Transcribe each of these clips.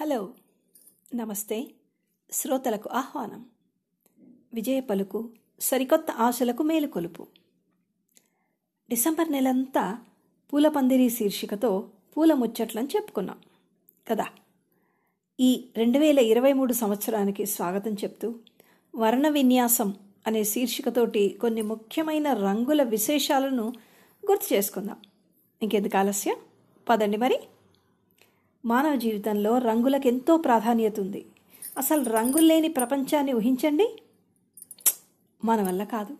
Hello నమస్తే. శ్రోతలకు ఆహ్వానం. విజయ పలుకు సరికొత్త ఆశలకు మేలుకొలుపు డిసెంబర్ నెలంతా పూల పందిరి శీర్షికతో పూల ముచ్చట్లని చెప్పుకున్నాం కదా? ఈ రెండు వేల ఇరవై మూడు సంవత్సరానికి స్వాగతం చెప్తూ వర్ణ విన్యాసం అనే శీర్షికతోటి కొన్ని ముఖ్యమైన రంగుల విశేషాలను గుర్తు చేసుకుందాం. ఇంకెందుకు ఆలస్యం? పదండి మరి. మానవ జీవితంలో రంగులకు ఎంతో ప్రాధాన్యత ఉంది. అసలు రంగులు లేని ప్రపంచాన్ని ఊహించండి. మన వల్ల కాదు.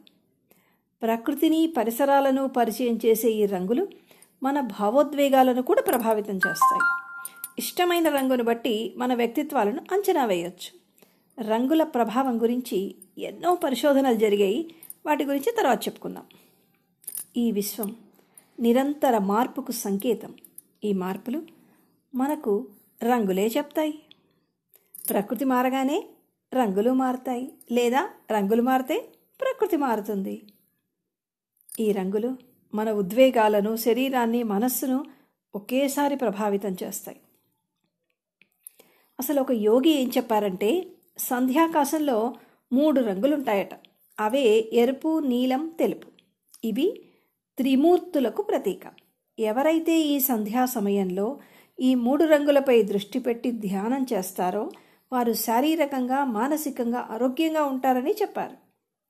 ప్రకృతిని పరిసరాలను పరిచయం చేసే ఈ రంగులు మన భావోద్వేగాలను కూడా ప్రభావితం చేస్తాయి. ఇష్టమైన రంగును బట్టి మన వ్యక్తిత్వాలను అంచనా వేయవచ్చు రంగుల ప్రభావం గురించి ఎన్నో పరిశోధనలు జరిగాయి. వాటి గురించి తర్వాత చెప్పుకుందాం. ఈ విశ్వం నిరంతర మార్పుకు సంకేతం. ఈ మార్పులు మనకు రంగులే చెప్తాయి. ప్రకృతి మారగానే రంగులు మారుతాయి. లేదా రంగులు మారితే ప్రకృతి మారుతుంది. ఈ రంగులు మన ఉద్వేగాలను శరీరాన్ని మనస్సును ఒకేసారి ప్రభావితం చేస్తాయి. అసలు ఒక యోగి ఏం చెప్పారంటే సంధ్యాకాశంలో మూడు రంగులుంటాయట. అవే ఎరుపు నీలం తెలుపు. ఇవి త్రిమూర్తులకు ప్రతీక. ఎవరైతే ఈ సంధ్యా సమయంలో ఈ మూడు రంగులపై దృష్టి పెట్టి ధ్యానం చేస్తారో వారు శారీరకంగా మానసికంగా ఆరోగ్యంగా ఉంటారని చెప్పారు.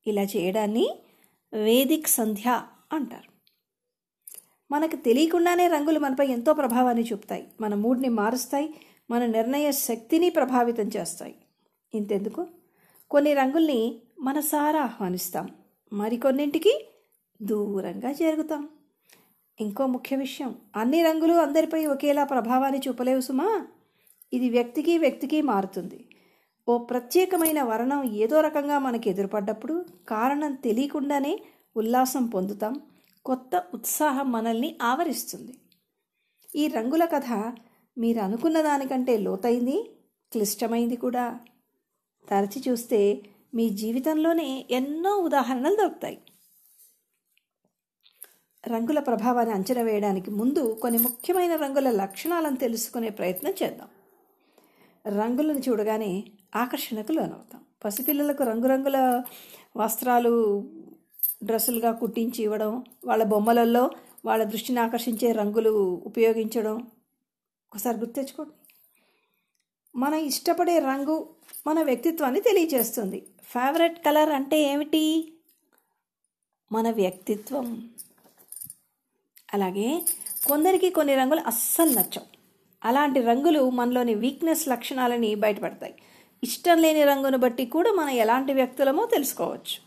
ఇలా చేయడాన్ని వేదిక్ సంధ్య అంటారు. మనకు తెలియకుండానే రంగులు మనపై ఎంతో ప్రభావాన్ని చూపుతాయి. మన మూడ్ని మారుస్తాయి. మన నిర్ణయ శక్తిని ప్రభావితం చేస్తాయి. ఇంతెందుకు? కొన్ని రంగుల్ని మనసారా ఆహ్వానిస్తాం. మరికొన్నింటికి దూరంగా జరుగుతాం ఇంకో ముఖ్య విషయం. అన్ని రంగులు అందరిపై ఒకేలా ప్రభావాన్ని చూపలేవు సుమా. ఇది వ్యక్తికి వ్యక్తికి మారుతుంది. ఓ ప్రత్యేకమైన వరణం ఏదో రకంగా మనకి ఎదురుపడ్డప్పుడు కారణం తెలియకుండానే ఉల్లాసం పొందుతాం. కొత్త ఉత్సాహం మనల్ని ఆవరిస్తుంది. ఈ రంగుల కథ మీరు అనుకున్న దానికంటే లోతైంది క్లిష్టమైంది కూడా. తరచి చూస్తే మీ జీవితంలోనే ఎన్నో ఉదాహరణలు దొరుకుతాయి. రంగుల ప్రభావాన్ని అంచనా వేయడానికి ముందు కొన్ని ముఖ్యమైన రంగుల లక్షణాలను తెలుసుకునే ప్రయత్నం చేద్దాం. రంగులను చూడగానే ఆకర్షణకు లోనవుతాం. పసిపిల్లలకు రంగురంగుల వస్త్రాలు డ్రెస్సులుగా కుట్టించి ఇవ్వడం వాళ్ళ బొమ్మలలో వాళ్ళ దృష్టిని ఆకర్షించే రంగులు ఉపయోగించడం. ఒకసారి గుర్తెచ్చుకోండి మన ఇష్టపడే రంగు మన వ్యక్తిత్వాన్ని తెలియజేస్తుంది. ఫేవరెట్ కలర్ అంటే ఏమిటి? మన వ్యక్తిత్వం. అలాగే కొందరికి కొన్ని రంగులు అస్సలు నచ్చవు. అలాంటి రంగులు మనలోని వీక్నెస్ లక్షణాలని బయటపడతాయి. ఇష్టం లేని రంగును బట్టి కూడా మనం ఎలాంటి వ్యక్తులమో తెలుసుకోవచ్చు.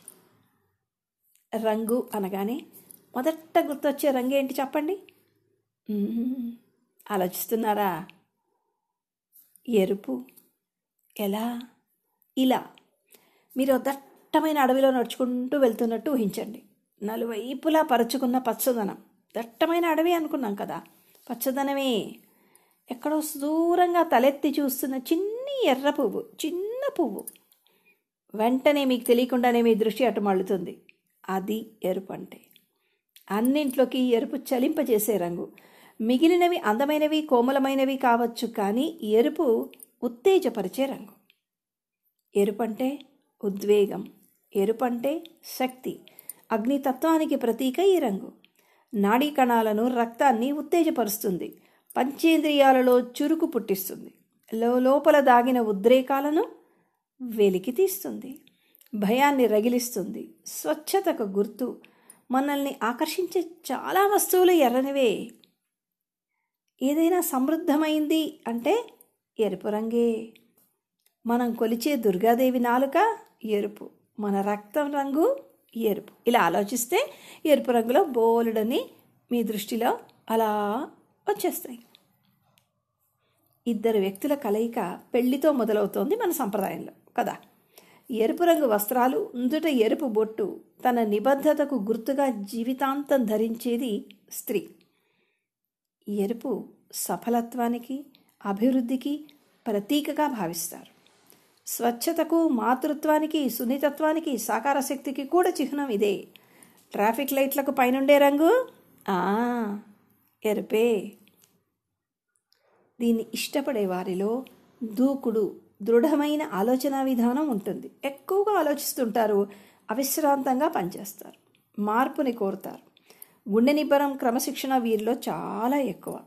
రంగు అనగానే మొదట గుర్తొచ్చే రంగు ఏంటి చెప్పండి? ఆలోచిస్తున్నారా? ఎరుపు ఎలా ఇలా. మీరు దట్టమైన అడవిలో నడుచుకుంటూ వెళ్తున్నట్టు ఊహించండి. నలువైపులా పరుచుకున్న పచ్చదనం. దట్టమైన అడవి అనుకున్నాం కదా. పచ్చదనమే. ఎక్కడో దూరంగా తలెత్తి చూస్తున్న చిన్ని ఎర్ర పువ్వు చిన్న పువ్వు. వెంటనే మీకు తెలియకుండానే మీ దృష్టి అటు మళ్ళుతుంది. అది ఎరుపు అంటే. అన్నింట్లోకి ఎరుపు చలింపజేసే రంగు. మిగిలినవి అందమైనవి కోమలమైనవి కావచ్చు కానీ ఎరుపు ఉత్తేజపరిచే రంగు. ఎరుపంటే ఉద్వేగం. ఎరుపంటే శక్తి. అగ్నితత్వానికి ప్రతీక ఈ రంగు. నాడీ కణాలను రక్తాన్ని ఉత్తేజపరుస్తుంది. పంచేంద్రియాలలో చురుకు పుట్టిస్తుంది. లోపల దాగిన ఉద్రేకాలను వెలికి తీస్తుంది. భయాన్ని రగిలిస్తుంది. స్వచ్ఛతకు గుర్తు. మనల్ని ఆకర్షించే చాలా వస్తువులు ఎర్రనివే. ఏదైనా సమృద్ధమైంది అంటే ఎరుపు రంగే. మనం కొలిచే దుర్గాదేవి నాలుక ఎరుపు. మన రక్తం రంగు ఎరుపు. ఇలా ఆలోచిస్తే ఎరుపు రంగులో బోలుడని మీ దృష్టిలో అలా వచ్చేస్తాయి. ఇద్దరు వ్యక్తుల కలయిక పెళ్ళితో మొదలవుతోంది మన సంప్రదాయంలో కదా? ఎరుపు రంగు వస్త్రాలు ఉందుట ఎరుపు బొట్టు తన నిబద్ధతకు గుర్తుగా జీవితాంతం ధరించేది స్త్రీ. ఎరుపు సఫలత్వానికి అభివృద్ధికి ప్రతీకగా భావిస్తారు. స్వచ్ఛతకు మాతృత్వానికి సున్నితత్వానికి సాకార శక్తికి కూడా చిహ్నం ఇదే. ట్రాఫిక్ లైట్లకు పైనుండే రంగు? ఎరుపే. దీన్ని ఇష్టపడే వారిలో దూకుడు దృఢమైన ఆలోచన విధానం ఉంటుంది. ఎక్కువగా ఆలోచిస్తుంటారు అవిశ్రాంతంగా పనిచేస్తారు మార్పుని కోరుతారు. గుండె నిబ్బరం క్రమశిక్షణ వీరిలో చాలా ఎక్కువ.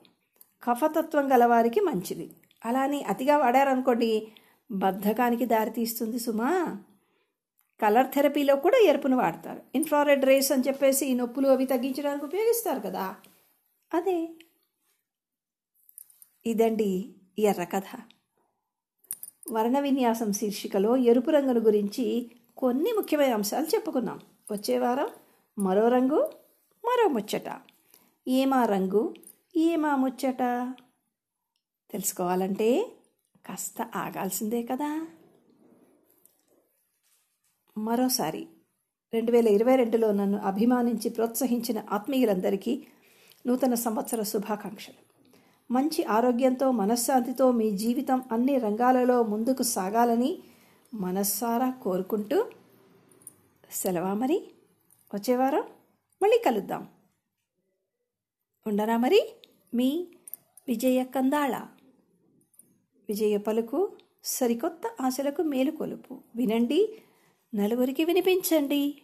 కఫతత్వం గలవారికి మంచిది. అలాని అతిగా వాడారనుకోండి బద్ధకానికి దారితీస్తుంది సుమా. కలర్ థెరపీలో కూడా ఎరుపును వాడతారు. ఇన్ఫ్రారెడ్ రేస్ అని చెప్పేసి ఈ నొప్పులు అవి తగ్గించడానికి ఉపయోగిస్తారు కదా. అదే. ఇదండి ఎర్ర కథ. వర్ణ విన్యాసం శీర్షికలో ఎరుపు రంగును గురించి కొన్ని ముఖ్యమైన అంశాలు చెప్పుకున్నాం. వచ్చే వారం మరో రంగు మరో ముచ్చట. ఏమా రంగు ఏమా ముచ్చట? తెలుసుకోవాలంటే కాస్త ఆగాల్సిందే కదా. మరోసారి రెండు వేల ఇరవై రెండులో నన్ను అభిమానించి ప్రోత్సహించిన ఆత్మీయులందరికీ నూతన సంవత్సర శుభాకాంక్షలు. మంచి ఆరోగ్యంతో మనశ్శాంతితో మీ జీవితం అన్ని రంగాలలో ముందుకు సాగాలని మనస్సారా కోరుకుంటూ సెలవా మరి? వచ్చేవారం మళ్ళీ కలుద్దాం. ఉండరా మరి మీ విజయ కందాళ? విజయ పలుకు సరికొత్త ఆశలకు మేలుకొలుపు. వినండి నలుగురికి వినిపించండి.